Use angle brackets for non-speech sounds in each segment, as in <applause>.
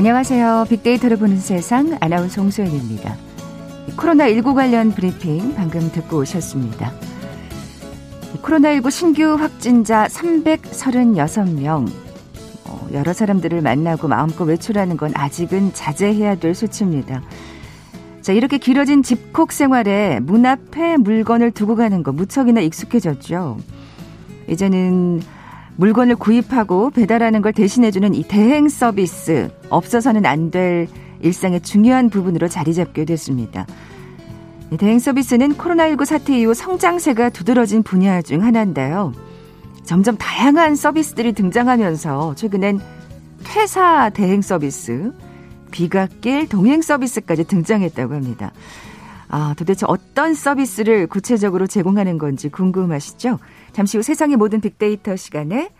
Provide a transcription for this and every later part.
안녕하세요. 빅데이터를 보는 세상 아나운서 홍소연입니다. 코로나19 관련 브리핑 방금 듣고 오셨습니다. 코로나19 신규 확진자 336명. 어, 여러 사람들을 만나고 마음껏 외출하는 건 아직은 자제해야 될 수치입니다. 자, 이렇게 길어진 집콕 생활에 문 앞에 물건을 두고 가는 거 무척이나 익숙해졌죠. 이제는 물건을 구입하고 배달하는 걸 대신해주는 이 대행 서비스 없어서는 안 될 일상의 중요한 부분으로 자리 잡게 됐습니다. 대행 서비스는 코로나19 사태 이후 성장세가 두드러진 분야 중 하나인데요. 점점 다양한 서비스들이 등장하면서 최근엔 퇴사 대행 서비스, 귀갓길 동행 서비스까지 등장했다고 합니다. 아, 도대체 어떤 서비스를 구체적으로 제공하는 건지 궁금하시죠? 잠시 후 세상의 모든 빅데이터 시간에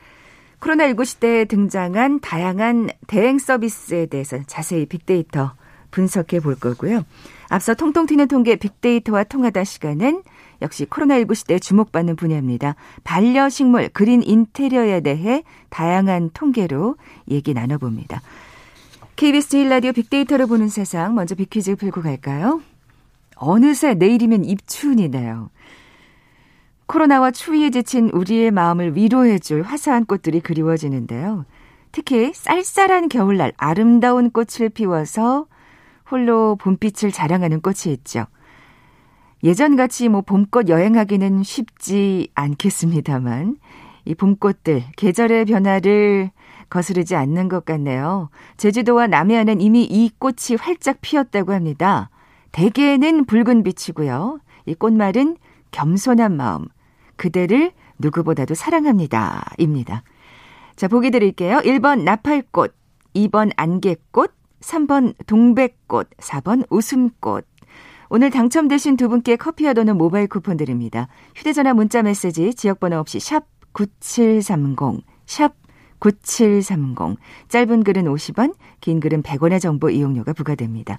코로나19 시대에 등장한 다양한 대행 서비스에 대해서 자세히 빅데이터 분석해 볼 거고요. 앞서 통통 튀는 통계 빅데이터와 통하다 시간은 역시 코로나19 시대에 주목받는 분야입니다. 반려식물, 그린 인테리어에 대해 다양한 통계로 얘기 나눠봅니다. KBS 제1라디오 빅데이터를 보는 세상 먼저 빅퀴즈 풀고 갈까요? 어느새 내일이면 입춘이네요. 코로나와 추위에 지친 우리의 마음을 위로해줄 화사한 꽃들이 그리워지는데요. 특히 쌀쌀한 겨울날 아름다운 꽃을 피워서 홀로 봄빛을 자랑하는 꽃이 있죠. 예전같이 뭐 봄꽃 여행하기는 쉽지 않겠습니다만 이 봄꽃들 계절의 변화를 거스르지 않는 것 같네요. 제주도와 남해안은 이미 이 꽃이 활짝 피었다고 합니다. 대개는 붉은 빛이고요. 이 꽃말은 겸손한 마음, 그대를 누구보다도 사랑합니다. 입니다. 자, 보기 드릴게요. 1번 나팔꽃, 2번 안개꽃, 3번 동백꽃, 4번 웃음꽃. 오늘 당첨되신 두 분께 커피와 도는 모바일 쿠폰 드립니다. 휴대전화 문자 메시지 지역번호 없이 샵 9730, 샵 9730. 짧은 글은 50원, 긴 글은 100원의 정보 이용료가 부과됩니다.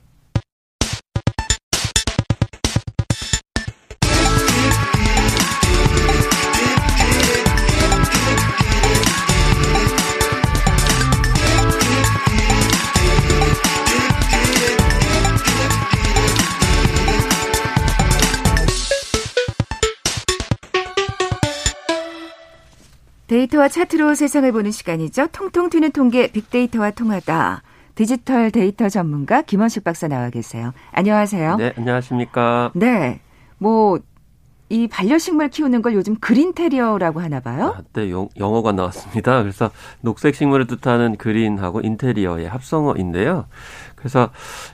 데이터와 차트로 세상을 보는 시간이죠. 통통 튀는 통계 빅데이터와 통하다. 디지털 데이터 전문가 김원식 박사 나와 계세요. 안녕하세요. 네, 안녕하십니까. 네. 뭐, 이 반려식물 키우는 걸 요즘 그린테리어라고 하나 봐요? 아, 네, 용어가 나왔습니다. 그래서 녹색 식물을 뜻하는 그린하고 인테리어의 합성어인데요. 그래서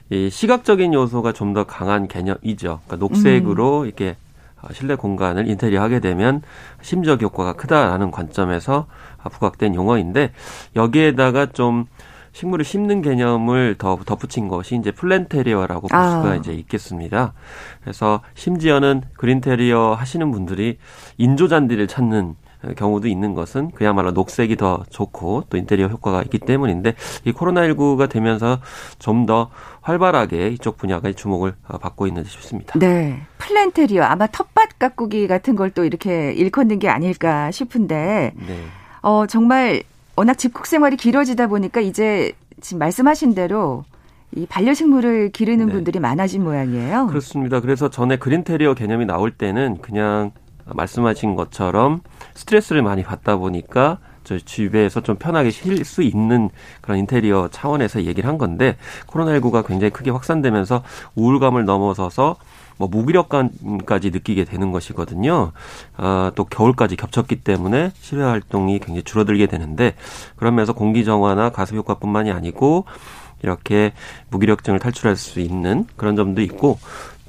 이 시각적인 요소가 좀 더 강한 개념이죠. 그러니까 녹색으로 음. 이렇게 어, 실내 공간을 인테리어 하게 되면 심적 효과가 크다라는 관점에서 부각된 용어인데 여기에다가 좀 식물을 심는 개념을 더 덧붙인 것이 이제 플랜테리어라고 볼 수가 아. 이제 있겠습니다. 그래서 심지어는 그린테리어 하시는 분들이 인조 잔디를 찾는 경우도 있는 것은 그야말로 녹색이 더 좋고 또 인테리어 효과가 있기 때문인데 이 코로나19가 되면서 좀 더 활발하게 이쪽 분야가 주목을 받고 있는 듯 싶습니다. 네. 플랜테리어 아마 텃밭 가꾸기 같은 걸 또 이렇게 일컫는 게 아닐까 싶은데 네. 어 정말 워낙 집콕 생활이 길어지다 보니까 이제 지금 말씀하신 대로 이 반려식물을 기르는 네. 분들이 많아진 모양이에요. 그렇습니다. 그래서 전에 그린테리어 개념이 나올 때는 그냥 말씀하신 것처럼 스트레스를 많이 받다 보니까 저 집에서 좀 편하게 쉴 수 있는 그런 인테리어 차원에서 얘기를 한 건데 코로나19가 굉장히 크게 확산되면서 우울감을 넘어서서 뭐 무기력감까지 느끼게 되는 것이거든요. 아, 또 겨울까지 겹쳤기 때문에 실외 활동이 굉장히 줄어들게 되는데 그러면서 공기 정화나 가습 효과뿐만이 아니고 이렇게 무기력증을 탈출할 수 있는 그런 점도 있고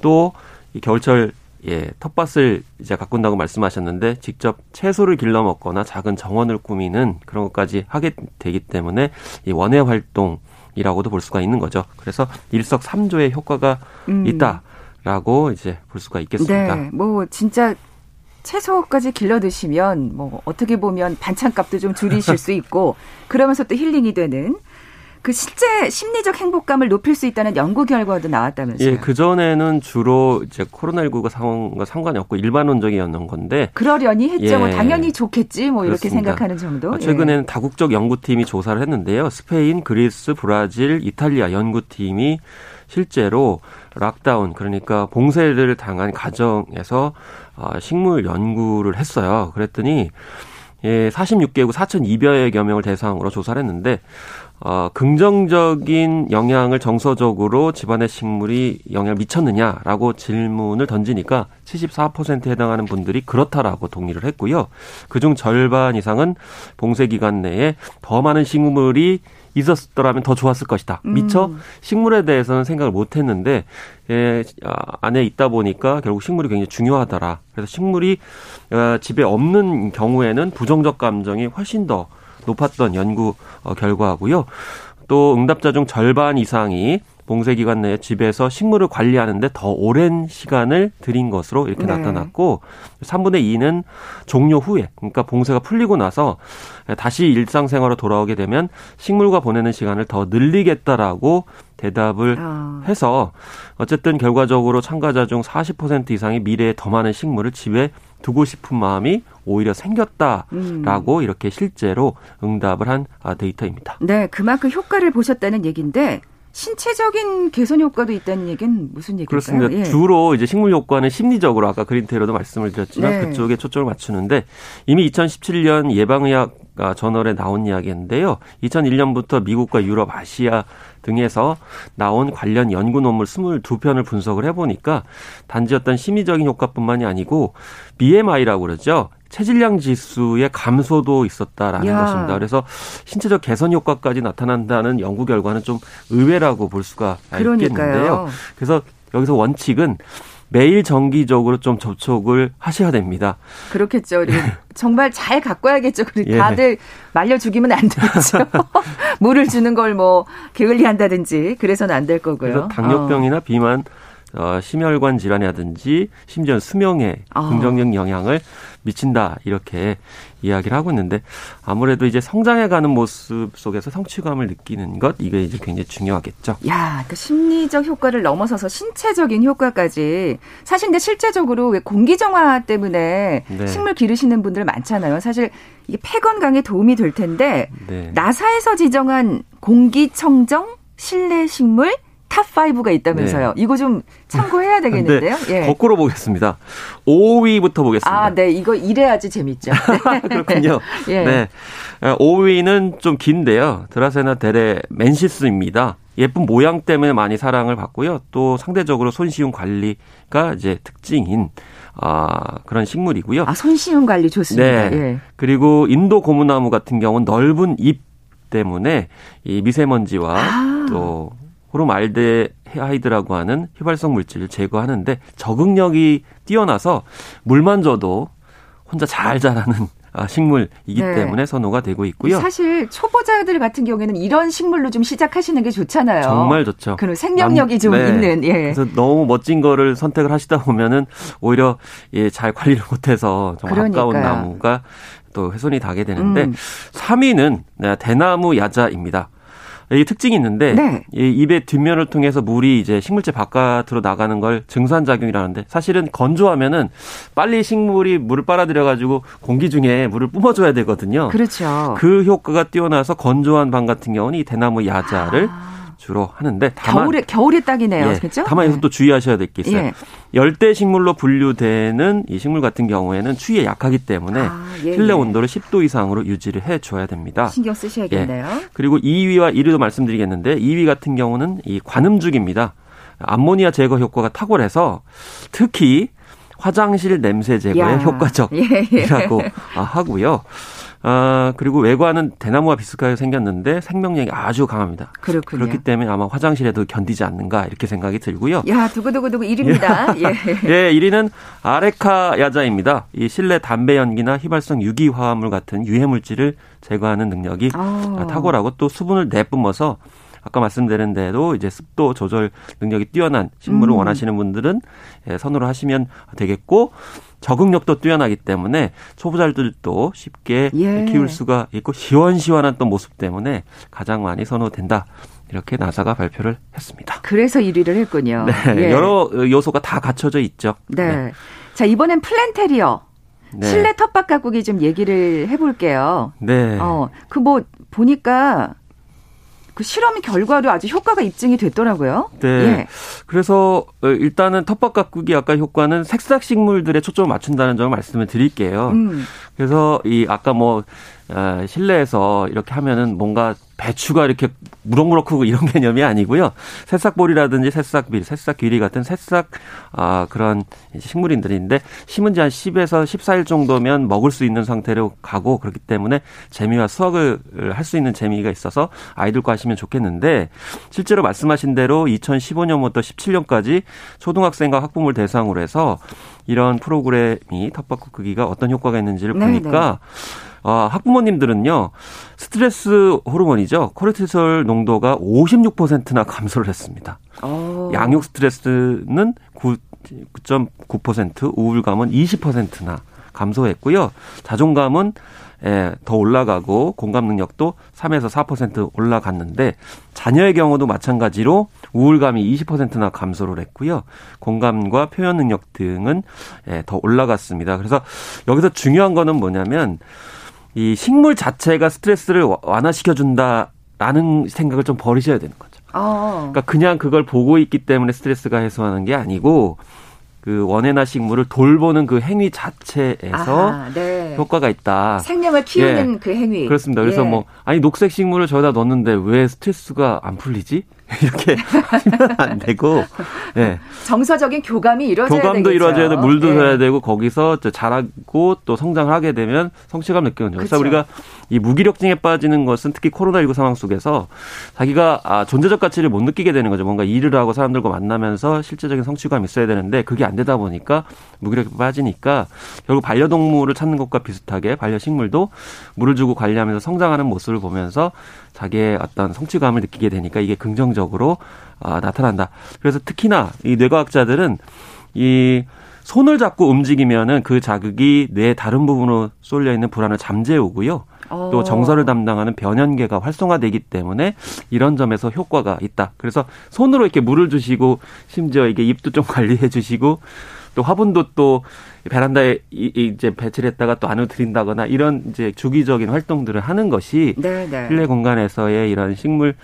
또 이 겨울철 예, 텃밭을 이제 가꾼다고 말씀하셨는데 직접 채소를 길러 먹거나 작은 정원을 꾸미는 그런 것까지 하게 되기 때문에 이 원예 활동이라고도 볼 수가 있는 거죠. 그래서 일석삼조의 효과가 음. 있다라고 이제 볼 수가 있겠습니다. 네, 뭐 진짜 채소까지 길러 드시면 뭐 어떻게 보면 반찬값도 좀 줄이실 수 있고 그러면서 또 힐링이 되는 그 실제 심리적 행복감을 높일 수 있다는 연구 결과도 나왔다면서요. 예, 그 전에는 주로 이제 코로나19가 상황과 상관이 없고 일반론적이었는 건데 그러려니 했죠. 뭐 예. 뭐 당연히 좋겠지. 뭐 그렇습니다. 이렇게 생각하는 정도. 아, 최근에는 예. 다국적 연구팀이 조사를 했는데요. 스페인, 그리스, 브라질, 이탈리아 연구팀이 실제로 락다운 그러니까 봉쇄를 당한 가정에서 어, 식물 연구를 했어요. 그랬더니 예, 46개국 4,200여 명을 대상으로 조사를 했는데 어, 긍정적인 영향을 정서적으로 집안의 식물이 영향을 미쳤느냐라고 질문을 던지니까 74%에 해당하는 분들이 그렇다라고 동의를 했고요. 그중 절반 이상은 봉쇄 기간 내에 더 많은 식물이 있었더라면 더 좋았을 것이다. 미처 음. 식물에 대해서는 생각을 못 했는데, 예, 아, 안에 있다 보니까 결국 식물이 굉장히 중요하더라. 그래서 식물이 어, 집에 없는 경우에는 부정적 감정이 훨씬 더 높았던 연구 어, 결과고요. 또 응답자 중 절반 이상이 봉쇄 기간 내에 집에서 식물을 관리하는데 더 오랜 시간을 들인 것으로 이렇게 네. 나타났고 3분의 2는 종료 후에 그러니까 봉쇄가 풀리고 나서 다시 일상생활로 돌아오게 되면 식물과 보내는 시간을 더 늘리겠다라고 대답을 아. 해서 어쨌든 결과적으로 참가자 중 40% 이상이 미래에 더 많은 식물을 집에 두고 싶은 마음이 오히려 생겼다라고 음. 이렇게 실제로 응답을 한 아, 데이터입니다. 네, 그만큼 효과를 보셨다는 얘기인데 신체적인 개선 효과도 있다는 얘기는 무슨 얘기일까요? 그렇습니다. 예. 주로 이제 식물 효과는 심리적으로 아까 그린테러도 말씀을 드렸지만 네. 그쪽에 초점을 맞추는데 이미 2017년 예방의학 저널에 나온 이야기인데요. 2001년부터 미국과 유럽, 아시아 등에서 나온 관련 연구 논문 22편을 분석을 해보니까 단지 어떤 심리적인 효과뿐만이 아니고 BMI라고 그러죠. 체질량 지수의 감소도 있었다라는 야. 것입니다. 그래서 신체적 개선 효과까지 나타난다는 연구 결과는 좀 의외라고 볼 수가 그러니까요. 있겠는데요. 그래서 여기서 원칙은 매일 정기적으로 좀 접촉을 하셔야 됩니다. 그렇겠죠. 정말 잘 가꿔야겠죠. 그리고 예. 다들 말려 죽이면 안 되겠죠. <laughs> 물을 주는 걸 뭐 게을리 한다든지 그래서는 안 될 거고요. 당뇨병이나 어. 비만 어, 심혈관 질환이라든지 심지어 수명에 아. 긍정적 영향을 미친다 이렇게 이야기를 하고 있는데 아무래도 이제 성장해가는 모습 속에서 성취감을 느끼는 것 이게 이제 굉장히 중요하겠죠. 야, 그 심리적 효과를 넘어서서 신체적인 효과까지 사실 근데 실제적으로 왜 공기 정화 때문에 네. 식물 기르시는 분들 많잖아요. 사실 이게 폐 건강에 도움이 될 텐데 네. 나사에서 지정한 공기 청정 실내 식물 탑5가 있다면서요. 네. 이거 좀 참고해야 <laughs> 네. 되겠는데요. 네. 예. 거꾸로 보겠습니다. 5위부터 보겠습니다. 아, 네. 이거 이래야지 재밌죠. 네. <laughs> 그렇군요. 예. 네. 5위는 좀 긴데요. 드라세나 데레멘시스입니다. 예쁜 모양 때문에 많이 사랑을 받고요. 또 상대적으로 손쉬운 관리가 이제 특징인 아, 그런 식물이고요. 아, 손쉬운 관리 좋습니다. 네. 예. 그리고 인도 고무나무 같은 경우는 넓은 잎 때문에 이 미세먼지와 아. 또 포름알데하이드라고 하는 휘발성 물질을 제거하는데 적응력이 뛰어나서 물만 줘도 혼자 잘 자라는 아, 식물이기 네. 때문에 선호가 되고 있고요. 사실 초보자들 같은 경우에는 이런 식물로 좀 시작하시는 게 좋잖아요. 정말 좋죠. 그런 생명력이 남, 좀 네. 있는. 예. 그래서 너무 멋진 거를 선택을 하시다 보면은 오히려 예, 잘 관리를 못해서 좀 그러니까요. 아까운 나무가 또 훼손이 닿게 되는데 음. 3위는 대나무 야자입니다. 이 특징이 있는데 네. 이 입의 뒷면을 통해서 물이 이제 식물체 바깥으로 나가는 걸 증산 작용이라는데 사실은 건조하면은 빨리 식물이 물을 빨아들여 가지고 공기 중에 물을 뿜어줘야 되거든요. 그렇죠. 그 효과가 뛰어나서 건조한 방 같은 경우는 이 대나무 야자를 아. 주로 하는데 다만 겨울에 겨울에 딱이네요. 예, 그렇죠? 다만 여기서 또 주의하셔야 될 게 있어요. 예. 열대 식물로 분류되는 이 식물 같은 경우에는 추위에 약하기 때문에 아, 예, 실내 예. 온도를 10도 이상으로 유지를 해 줘야 됩니다. 신경 쓰셔야겠네요. 예. 그리고 2위와 1위도 말씀드리겠는데 2위 같은 경우는 이 관음죽입니다. 암모니아 제거 효과가 탁월해서 특히 화장실 냄새 제거에 야. 효과적이라고 예, 하고요. 아, 그리고 외관은 대나무와 비슷하게 생겼는데 생명력이 아주 강합니다. 그렇군요. 그렇기 때문에 아마 화장실에도 견디지 않는가 이렇게 생각이 들고요. 야, 두구두구두구 1위입니다. <laughs> 예. 예, 1위는 아레카 야자입니다. 이 실내 담배 연기나 휘발성 유기 화합물 같은 유해 물질을 제거하는 능력이 아. 탁월하고 또 수분을 내뿜어서 아까 말씀드린 대로 이제 습도 조절 능력이 뛰어난 식물을 음. 원하시는 분들은 예, 선호를 하시면 되겠고 적응력도 뛰어나기 때문에 초보자들도 쉽게 예. 키울 수가 있고 시원시원한 또 모습 때문에 가장 많이 선호된다. 이렇게 나사가 발표를 했습니다. 그래서 1위를 했군요. 네, 예. 여러 요소가 다 갖춰져 있죠. 네. 자, 이번엔 플랜테리어. 네. 실내 텃밭 가꾸기 좀 얘기를 해볼게요. 네. 어, 그 뭐, 보니까 그 실험 결과로 아주 효과가 입증이 됐더라고요. 네. 예. 그래서 어, 일단은 텃밭 가꾸기 아까 효과는 색싹 식물들에 초점을 맞춘다는 점을 말씀을 드릴게요. 음. 그래서 이 아까 뭐 어, 실내에서 이렇게 하면은 뭔가 배추가 이렇게 무럭무럭 크고 이런 <laughs> 개념이 아니고요. 새싹볼이라든지 새싹빌, 새싹귀리 같은 새싹 아 그런 식물인들인데 심은 지 한 10에서 14일 정도면 먹을 수 있는 상태로 가고 그렇기 때문에 재미와 수확을 할 수 있는 재미가 있어서 아이들과 하시면 좋겠는데 실제로 말씀하신 대로 2015년부터 17년까지 초등학생과 학부모를 대상으로 해서 이런 프로그램이 텃밭 크기가 어떤 효과가 있는지를 네, 보니까 아, 학부모님들은요, 스트레스 호르몬이죠. 코르티솔 농도가 56%나 감소를 했습니다. 어. 양육 스트레스는 9, 9.9%, 우울감은 20%나 감소했고요. 자존감은 예, 더 올라가고 공감 능력도 3에서 4% 올라갔는데 자녀의 경우도 마찬가지로 우울감이 20%나 감소를 했고요. 공감과 표현 능력 등은 예, 더 올라갔습니다. 그래서 여기서 중요한 거는 뭐냐면 이 식물 자체가 스트레스를 완화시켜 준다라는 생각을 좀 버리셔야 되는 거죠. 어. 그러니까 그냥 그걸 보고 있기 때문에 스트레스가 해소하는 게 아니고 그 원해나 식물을 돌보는 그 행위 자체에서 아하, 네. 효과가 있다. 생명을 키우는 그 행위. 그렇습니다. 그래서 예. 뭐 아니 녹색 식물을 저기다 넣었는데 왜 스트레스가 안 풀리지? <laughs> 이렇게 하면 안 되고, 예. 정서적인 교감이 이루어져야 교감도 되겠죠. 이루어져야 돼, 물도 예. 줘야 되고 거기서 자라고 또 성장을 하게 되면 성취감 느끼는 거죠. 그래서 그쵸. 우리가 이 무기력증에 빠지는 것은 특히 코로나19 상황 속에서 자기가 아, 존재적 가치를 못 느끼게 되는 거죠. 뭔가 일을 하고 사람들과 만나면서 실제적인 성취감이 있어야 되는데 그게 안 되다 보니까 무기력에 빠지니까 결국 반려동물을 찾는 것과 비슷하게 반려식물도 물을 주고 관리하면서 성장하는 모습을 보면서 자기의 어떤 성취감을 느끼게 되니까 이게 긍정적 으로 아, 나타난다. 그래서 특히나 이 뇌과학자들은 이 손을 잡고 움직이면은 그 자극이 뇌 다른 부분으로 쏠려 있는 불안을 잠재우고요. 어. 또 정서를 담당하는 변연계가 활성화되기 때문에 이런 점에서 효과가 있다. 그래서 손으로 이렇게 물을 주시고 심지어 이게 입도 좀 <laughs> 관리해 주시고 또 화분도 또 베란다에 이제 배치를 했다가 또 안으로 들인다거나 이런 이제 주기적인 활동들을 하는 것이 네, 네. 실내 공간에서의 이런 식물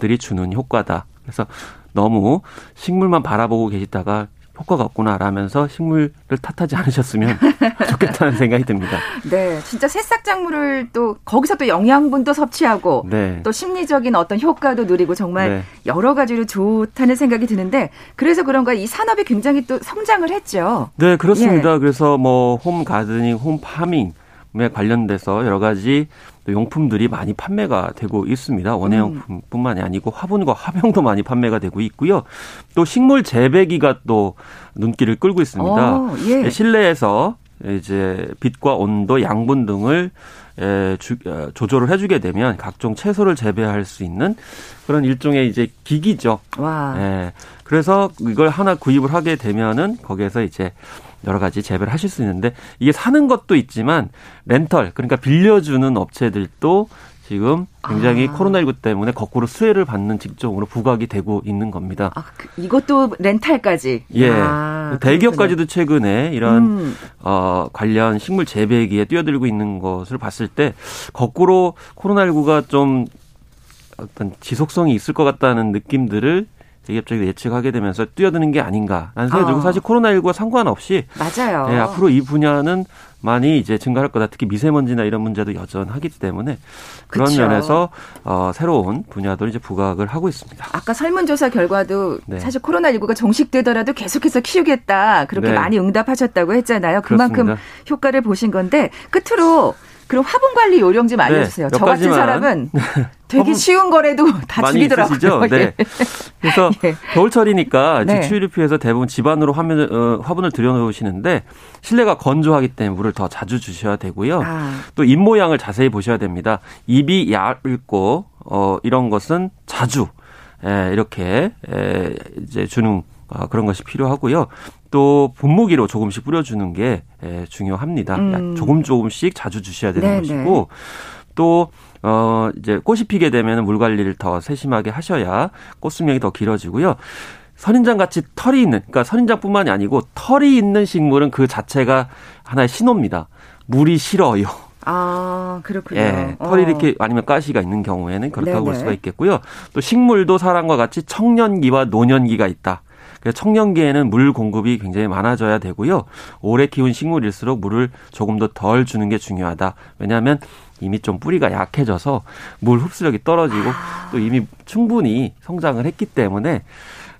들이 주는 효과다. 그래서 너무 식물만 바라보고 계시다가 효과가 없구나라면서 식물을 탓하지 않으셨으면 <laughs> 좋겠다는 생각이 듭니다. 네, 진짜 새싹 작물을 또 거기서 또 영양분도 섭취하고 네. 또 심리적인 어떤 효과도 누리고 정말 네. 여러 가지로 좋다는 생각이 드는데 그래서 그런가 이 산업이 굉장히 또 성장을 했죠. 네, 그렇습니다. 그래서 뭐 홈 가드닝, 홈 파밍 에 관련돼서 여러 가지 또 용품들이 많이 판매가 되고 있습니다. 원예용품뿐만이 아니고 화분과 화병도 많이 판매가 되고 있고요. 또 식물 재배기가 또 눈길을 끌고 있습니다. 어, 예. 실내에서 이제 빛과 온도, 양분 등을 에, 주, 어, 조절을 해주게 되면 각종 채소를 재배할 수 있는 그런 일종의 이제 기기죠. 와. 예. 그래서 이걸 하나 구입을 하게 되면은 거기에서 이제 여러 가지 재배를 하실 수 있는데 이게 사는 것도 있지만 렌털 그러니까 빌려주는 업체들도 지금 굉장히 아. 코로나19 때문에 거꾸로 수혜를 받는 직종으로 부각이 되고 있는 겁니다. 아, 그- 이것도 렌탈까지. 예. 아, 대기업까지도 최근에 이런 음. 어, 관련 식물 재배기에 뛰어들고 있는 것을 봤을 때 거꾸로 코로나19가 좀 어떤 지속성이 있을 것 같다는 느낌들을 대기업적으로 예측하게 되면서 뛰어드는 게 아닌가라는 생각이 아. 들고 사실 코로나19와 상관없이 맞아요. 예, 앞으로 이 분야는 많이 이제 증가할 거다. 특히 미세먼지나 이런 문제도 여전하기 때문에 그런 그쵸. 면에서 어, 새로운 분야도 이제 부각을 하고 있습니다. 아까 설문조사 결과도 네. 사실 코로나19가 종식되더라도 계속해서 키우겠다. 그렇게 네. 많이 응답하셨다고 했잖아요. 그만큼 그렇습니다. 효과를 보신 건데 끝으로 그럼 화분 관리 요령 좀 알려주세요. 몇저 같은 가지만. 사람은 <laughs> 되게 화분 쉬운 거래도 다 죽이더라고요. 네. <laughs> 예. 그래서 예. 겨울철이니까 네. 지추위를 피해서 대부분 집 안으로 화면, 어, 화분을 들여놓으시는데 실내가 건조하기 때문에 물을 더 자주 주셔야 되고요. 아, 또입 모양을 자세히 보셔야 됩니다. 입이 얇고 어 이런 것은 자주 에, 이렇게 에, 이제 주는 어, 그런 것이 필요하고요. 또 분무기로 조금씩 뿌려주는 게 중요합니다. 음. 조금 조금씩 자주 주셔야 되는 네네. 것이고 또 어, 이제 꽃이 피게 되면 물 관리를 더 세심하게 하셔야 꽃 수명이 더 길어지고요. 선인장 같이 털이 있는, 그러니까 선인장뿐만이 아니고 털이 있는 식물은 그 자체가 하나의 신호입니다. 물이 싫어요. 아, 그렇군요. 예, 털이 어. 이렇게 아니면 가시가 있는 경우에는 그렇다고 네네. 볼 수가 있겠고요. 또 식물도 사람과 같이 청년기와 노년기가 있다. 그래서 청년기에는 물 공급이 굉장히 많아져야 되고요. 오래 키운 식물일수록 물을 조금 더 덜 주는 게 중요하다. 왜냐하면 이미 좀 뿌리가 약해져서 물 흡수력이 떨어지고 아. 또 이미 충분히 성장을 했기 때문에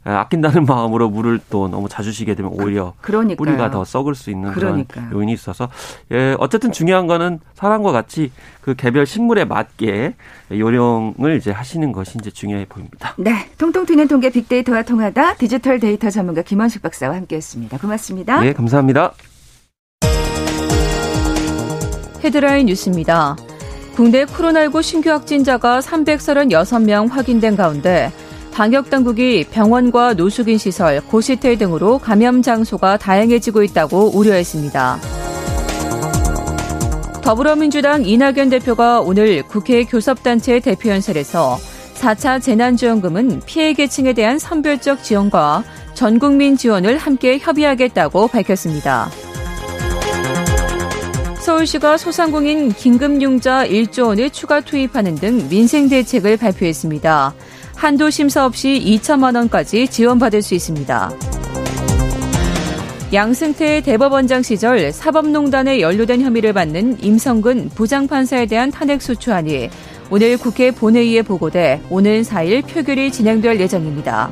아낀다는 <laughs> 마음으로 물을 또 너무 자주 쉬게 되면 오히려 그러니까요. 뿌리가 더 썩을 수 있는 그러니까요. 그런 요인이 있어서 예, 어쨌든 중요한 거는 사람과 같이 그 개별 식물에 맞게 요령을 이제 하시는 것이 이제 중요해 보입니다. 네, 통통 튀는 통계 빅데이터와 통하다 디지털 데이터 전문가 김원식 박사와 함께했습니다. 고맙습니다. 네, 감사합니다. 헤드라인 뉴스입니다. 국내 코로나19 신규 확진자가 336명 확인된 가운데 방역 당국이 병원과 노숙인 시설, 고시텔 등으로 감염 장소가 다양해지고 있다고 우려했습니다. 더불어민주당 이낙연 대표가 오늘 국회 교섭단체 대표연설에서 4차 재난지원금은 피해 계층에 대한 선별적 지원과 전 국민 지원을 함께 협의하겠다고 밝혔습니다. 서울시가 소상공인 긴급융자 1조 원을 추가 투입하는 등 민생 대책을 발표했습니다. 한도 심사 없이 2천만 원까지 지원받을 수 있습니다. 양승태 대법원장 시절 사법농단에 연루된 혐의를 받는 임성근 부장판사에 대한 탄핵소추안이 오늘 국회 본회의에 보고돼 오는 4일 표결이 진행될 예정입니다.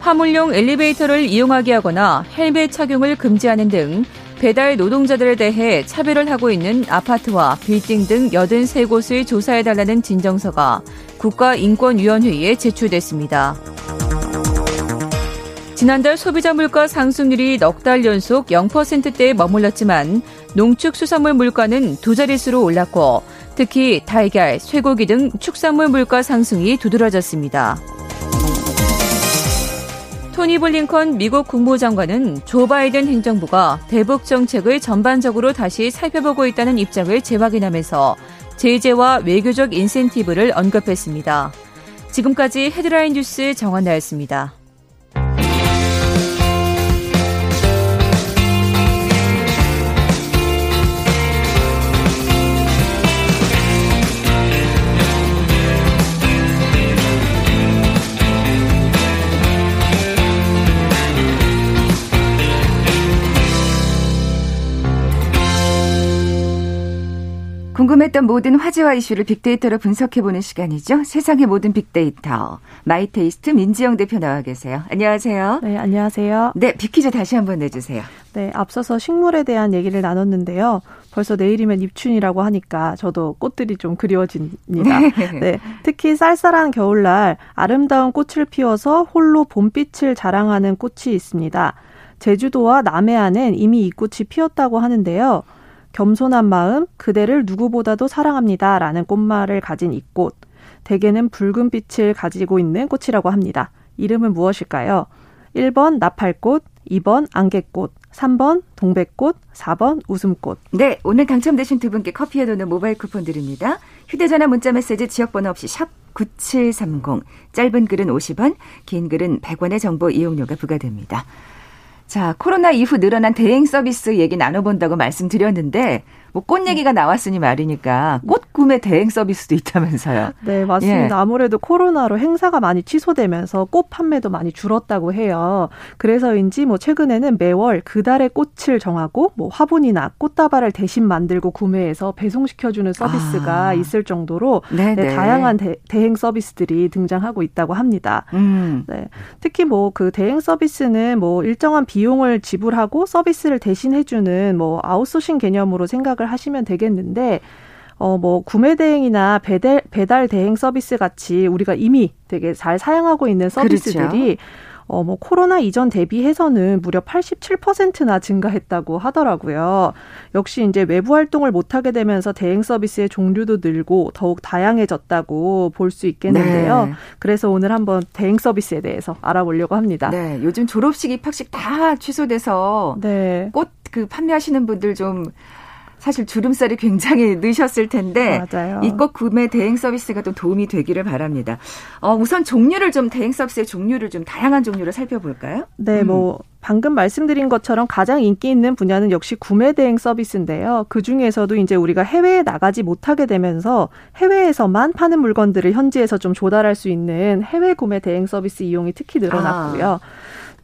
화물용 엘리베이터를 이용하게 하거나 헬멧 착용을 금지하는 등 배달 노동자들에 대해 차별을 하고 있는 아파트와 빌딩 등 83곳을 조사해달라는 진정서가 국가인권위원회에 제출됐습니다. 지난달 소비자 물가 상승률이 넉 달 연속 0%대에 머물렀지만 농축수산물 물가는 두 자릿수로 올랐고 특히 달걀, 쇠고기 등 축산물 물가 상승이 두드러졌습니다. 토니 블링컨 미국 국무장관은 조 바이든 행정부가 대북 정책을 전반적으로 다시 살펴보고 있다는 입장을 재확인하면서 제재와 외교적 인센티브를 언급했습니다. 지금까지 헤드라인 뉴스 정한나였습니다. 궁금했던 모든 화제와 이슈를 빅데이터로 분석해보는 시간이죠. 세상의 모든 빅데이터. 마이테이스트 민지영 대표 나와 계세요. 안녕하세요. 네, 안녕하세요. 네, 빅퀴즈 다시 한번 내주세요. 네, 앞서서 식물에 대한 얘기를 나눴는데요. 벌써 내일이면 입춘이라고 하니까 저도 꽃들이 좀 그리워집니다. 네. 네. 특히 쌀쌀한 겨울날 아름다운 꽃을 피워서 홀로 봄빛을 자랑하는 꽃이 있습니다. 제주도와 남해안엔 이미 이 꽃이 피었다고 하는데요. 겸손한 마음, 그대를 누구보다도 사랑합니다. 라는 꽃말을 가진 이 꽃. 대개는 붉은 빛을 가지고 있는 꽃이라고 합니다. 이름은 무엇일까요? 1번 나팔꽃, 2번 안개꽃, 3번 동백꽃, 4번 웃음꽃. 네, 오늘 당첨되신 두 분께 커피에 도는 모바일 쿠폰 드립니다. 휴대전화 문자 메시지 지역번호 없이 샵 9730. 짧은 글은 50원, 긴 글은 100원의 정보 이용료가 부과됩니다. 자, 코로나 이후 늘어난 대행 서비스 얘기 나눠본다고 말씀드렸는데, 뭐 꽃 얘기가 나왔으니 말이니까 꽃 구매 대행 서비스도 있다면서요. <laughs> 네, 맞습니다. 예. 아무래도 코로나로 행사가 많이 취소되면서 꽃 판매도 많이 줄었다고 해요. 그래서인지 뭐 최근에는 매월 그 달의 꽃을 정하고 뭐 화분이나 꽃다발을 대신 만들고 구매해서 배송시켜주는 서비스가 아. 있을 정도로 네, 다양한 대, 행 서비스들이 등장하고 있다고 합니다. 음. 네, 특히 뭐 그 대행 서비스는 뭐 일정한 비용을 지불하고 서비스를 대신해주는 뭐 아웃소싱 개념으로 생각 생각을 하시면 되겠는데 어, 뭐, 구매 대행이나 배달, 배달 대행 서비스 같이 우리가 이미 되게 잘 사용하고 있는 서비스들이 그렇죠. 어, 뭐 코로나 이전 대비해서는 무려 87%나 증가했다고 하더라고요. 역시 이제 외부 활동을 못 하게 되면서 대행 서비스의 종류도 늘고 더욱 다양해졌다고 볼 수 있겠는데요. 네. 그래서 오늘 한번 대행 서비스에 대해서 알아보려고 합니다. 네, 요즘 졸업식 입학식 다 취소돼서 네. 꽃 그 판매하시는 분들 좀 사실 주름살이 굉장히 느셨을 텐데 이꽃 구매 대행 서비스가 또 도움이 되기를 바랍니다. 어, 우선 종류를 좀 대행 서비스의 종류를 좀 다양한 종류를 살펴볼까요? 네, 음. 뭐 방금 말씀드린 것처럼 가장 인기 있는 분야는 역시 구매 대행 서비스인데요. 그 중에서도 이제 우리가 해외에 나가지 못하게 되면서 해외에서만 파는 물건들을 현지에서 좀 조달할 수 있는 해외 구매 대행 서비스 이용이 특히 늘어났고요. 아.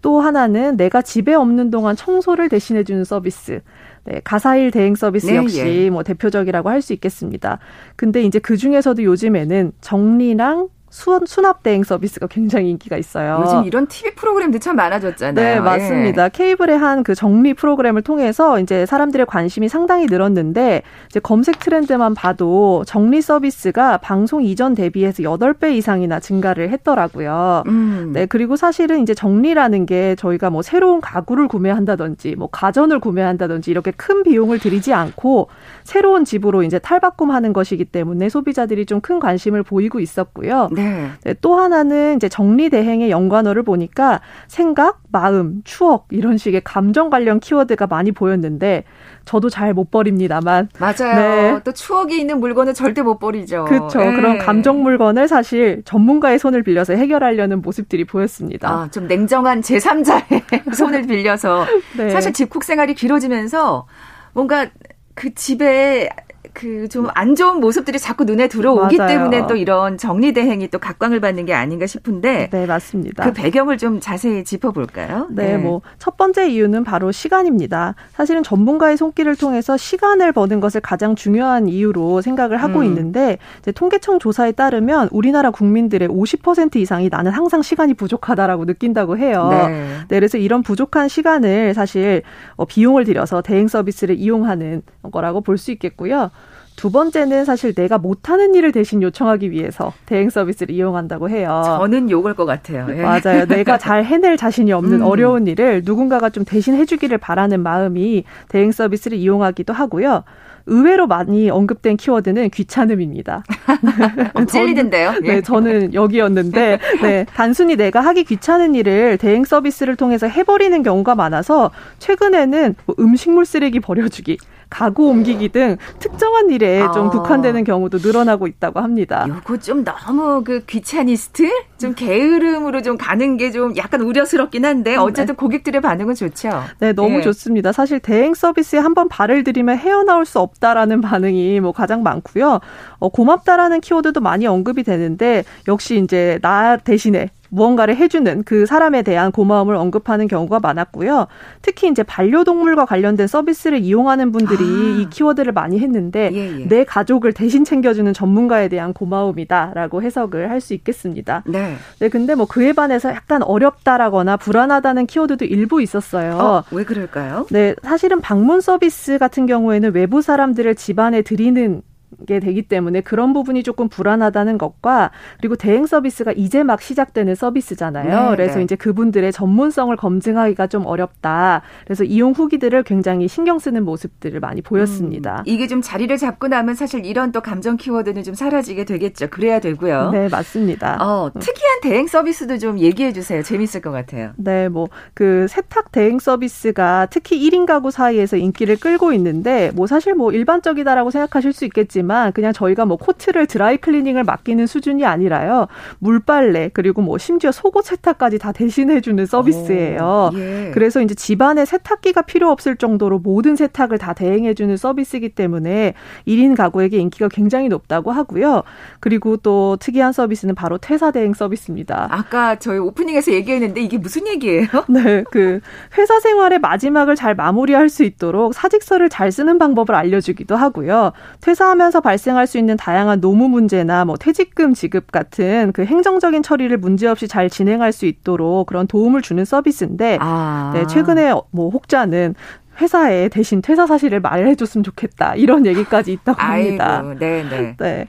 또 하나는 내가 집에 없는 동안 청소를 대신해주는 서비스. 네, 가사일 대행 서비스 네, 역시 예. 뭐 대표적이라고 할 수 있겠습니다. 근데 이제 그 중에서도 요즘에는 정리랑 수, 수납 대행 서비스가 굉장히 인기가 있어요. 요즘 이런 TV 프로그램도 참 많아졌잖아요. 네, 맞습니다. 예. 케이블의 한 그 정리 프로그램을 통해서 이제 사람들의 관심이 상당히 늘었는데 이제 검색 트렌드만 봐도 정리 서비스가 방송 이전 대비해서 8배 이상이나 증가를 했더라고요. 음. 네, 그리고 사실은 이제 정리라는 게 저희가 뭐 새로운 가구를 구매한다든지 뭐 가전을 구매한다든지 이렇게 큰 비용을 들이지 않고 새로운 집으로 이제 탈바꿈하는 것이기 때문에 소비자들이 좀 큰 관심을 보이고 있었고요. 네. 네. 또 하나는 이제 정리 대행의 연관어를 보니까 생각, 마음, 추억 이런 식의 감정 관련 키워드가 많이 보였는데 저도 잘 못 버립니다만 맞아요. 네. 또 추억이 있는 물건은 절대 못 버리죠. 그렇죠. 네. 그런 감정 물건을 사실 전문가의 손을 빌려서 해결하려는 모습들이 보였습니다. 아, 좀 냉정한 제3자의 <laughs> 손을 빌려서 네. 사실 집콕 생활이 길어지면서 뭔가 그 집에 그 좀 안 좋은 모습들이 자꾸 눈에 들어오기 맞아요. 때문에 또 이런 정리 대행이 또 각광을 받는 게 아닌가 싶은데 네 맞습니다. 그 배경을 좀 자세히 짚어볼까요? 네, 네. 뭐 첫 번째 이유는 바로 시간입니다. 사실은 전문가의 손길을 통해서 시간을 버는 것을 가장 중요한 이유로 생각을 하고 음. 있는데 이제 통계청 조사에 따르면 우리나라 국민들의 50% 이상이 나는 항상 시간이 부족하다라고 느낀다고 해요. 네. 네 그래서 이런 부족한 시간을 사실 어, 비용을 들여서 대행 서비스를 이용하는 거라고 볼 수 있겠고요. 두 번째는 사실 내가 못하는 일을 대신 요청하기 위해서 대행 서비스를 이용한다고 해요. 저는 욕을 것 같아요. 예. 맞아요. 내가 <laughs> 잘 해낼 자신이 없는 음. 어려운 일을 누군가가 좀 대신 해주기를 바라는 마음이 대행 서비스를 이용하기도 하고요. 의외로 많이 언급된 키워드는 귀찮음입니다. <laughs> 어, 찔리던데요? 네, 예. 저는 여기였는데, 네, 단순히 내가 하기 귀찮은 일을 대행 서비스를 통해서 해버리는 경우가 많아서 최근에는 뭐 음식물 쓰레기 버려주기, 가구 옮기기 등 특정한 일에 아. 좀 국한되는 경우도 늘어나고 있다고 합니다. 요거 좀 너무 그 귀차니스트? 좀 게으름으로 좀 가는 게 좀 약간 우려스럽긴 한데 음, 어쨌든 네. 고객들의 반응은 좋죠. 네, 너무 예. 좋습니다. 사실 대행 서비스에 한번 발을 들이면 헤어나올 수 없다라는 반응이 뭐 가장 많고요. 어, 고맙다라는 키워드도 많이 언급이 되는데 역시 이제 나 대신에 무언가를 해주는 그 사람에 대한 고마움을 언급하는 경우가 많았고요. 특히 이제 반려동물과 관련된 서비스를 이용하는 분들이 아. 이 키워드를 많이 했는데 예, 예. 내 가족을 대신 챙겨주는 전문가에 대한 고마움이다라고 해석을 할 수 있겠습니다. 네. 네, 근데 뭐 그에 반해서 약간 어렵다라거나 불안하다는 키워드도 일부 있었어요. 어, 왜 그럴까요? 네, 사실은 방문 서비스 같은 경우에는 외부 사람들을 집안에 들이는 게 되기 때문에 그런 부분이 조금 불안하다는 것과 그리고 대행 서비스가 이제 막 시작되는 서비스잖아요. 네, 그래서 네. 이제 그분들의 전문성을 검증하기가 좀 어렵다. 그래서 이용 후기들을 굉장히 신경 쓰는 모습들을 많이 보였습니다. 음, 이게 좀 자리를 잡고 나면 사실 이런 또 감정 키워드는 좀 사라지게 되겠죠. 그래야 되고요. 네, 맞습니다. 어, 특이한 대행 서비스도 좀 얘기해 주세요. 재밌을 것 같아요. 네, 뭐 그 세탁 대행 서비스가 특히 1인 가구 사이에서 인기를 끌고 있는데 뭐 사실 뭐 일반적이다라고 생각하실 수 있겠지만 있지만 그냥 저희가 뭐 코트를 드라이 클리닝을 맡기는 수준이 아니라요. 물빨래 그리고 뭐 심지어 속옷 세탁까지 다 대신해 주는 서비스예요. 오, 예. 그래서 이제 집안에 세탁기가 필요 없을 정도로 모든 세탁을 다 대행해 주는 서비스이기 때문에 1인 가구에게 인기가 굉장히 높다고 하고요. 그리고 또 특이한 서비스는 바로 퇴사 대행 서비스입니다. 아까 저희 오프닝에서 얘기했는데 이게 무슨 얘기예요? <laughs> 네, 그 회사 생활의 마지막을 잘 마무리할 수 있도록 사직서를 잘 쓰는 방법을 알려주기도 하고요. 퇴사하면 서 하면서 발생할 수 있는 다양한 노무 문제나 뭐 퇴직금 지급 같은 그 행정적인 처리를 문제없이 잘 진행할 수 있도록 그런 도움을 주는 서비스인데 아. 네, 최근에 뭐 혹자는 회사에 대신 퇴사 사실을 말해줬으면 좋겠다 이런 얘기까지 있다고 합니다. 아이고, 네, 네. 네.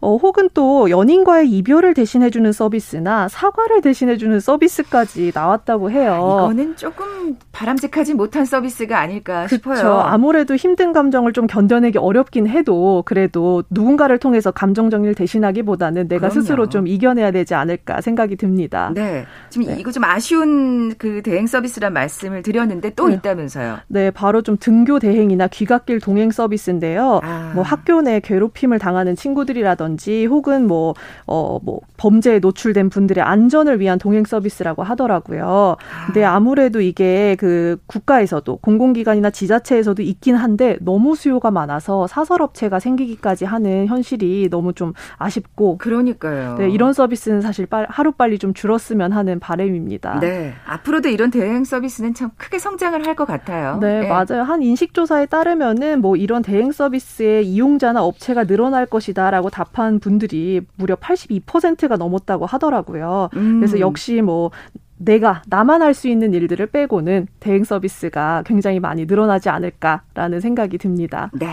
어, 혹은 또 연인과의 이별을 대신해주는 서비스나 사과를 대신해주는 서비스까지 나왔다고 해요. 이거는 조금 바람직하지 못한 서비스가 아닐까 그쵸. 싶어요. 아무래도 힘든 감정을 좀 견뎌내기 어렵긴 해도 그래도 누군가를 통해서 감정 정리를 대신하기보다는 내가 그럼요. 스스로 좀 이겨내야 되지 않을까 생각이 듭니다. 네. 지금 네. 이거 좀 아쉬운 그 대행 서비스란 말씀을 드렸는데 또 네. 있다면서요. 네, 바로 좀 등교 대행이나 귀갓길 동행 서비스인데요. 아. 뭐 학교 내 괴롭힘을 당하는 친구들이라든지 혹은 뭐, 어, 뭐 범죄에 노출된 분들의 안전을 위한 동행 서비스라고 하더라고요. 근데 아무래도 이게 그 국가에서도 공공기관이나 지자체에서도 있긴 한데 너무 수요가 많아서 사설업체가 생기기까지 하는 현실이 너무 좀 아쉽고 그러니까요. 네, 이런 서비스는 사실 빨, 하루 빨리 좀 줄었으면 하는 바람입니다. 네. 앞으로도 이런 대행 서비스는 참 크게 성장을 할 것 같아요. 네, 예. 맞아요. 한 인식 조사에 따르면은 뭐 이런 대행 서비스의 이용자나 업체가 늘어날 것이다라고 답한 분들이 무려 82%가 넘었다고 하더라고요. 음. 그래서 역시 뭐 내가 나만 할 수 있는 일들을 빼고는 대행 서비스가 굉장히 많이 늘어나지 않을까라는 생각이 듭니다. 네.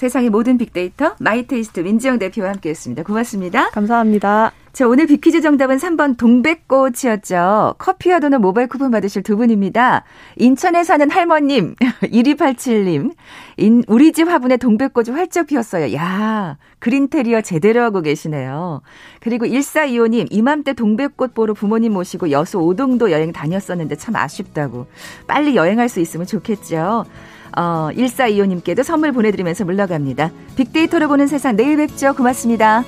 세상의 모든 빅데이터 마이테이스트 민지영 대표와 함께했습니다. 고맙습니다. 감사합니다. 자, 오늘 빅퀴즈 정답은 3번 동백꽃이었죠. 커피와 도넛 모바일 쿠폰 받으실 두 분입니다. 인천에 사는 할머님, <laughs> 1287님. 인, 우리 집 화분에 동백꽃이 활짝 피었어요. 야 그린테리어 제대로 하고 계시네요. 그리고 1425님, 이맘때 동백꽃 보러 부모님 모시고 여수 오동도 여행 다녔었는데 참 아쉽다고. 빨리 여행할 수 있으면 좋겠죠. 어, 1425님께도 선물 보내드리면서 물러갑니다. 빅데이터로 보는 세상 내일 뵙죠. 고맙습니다.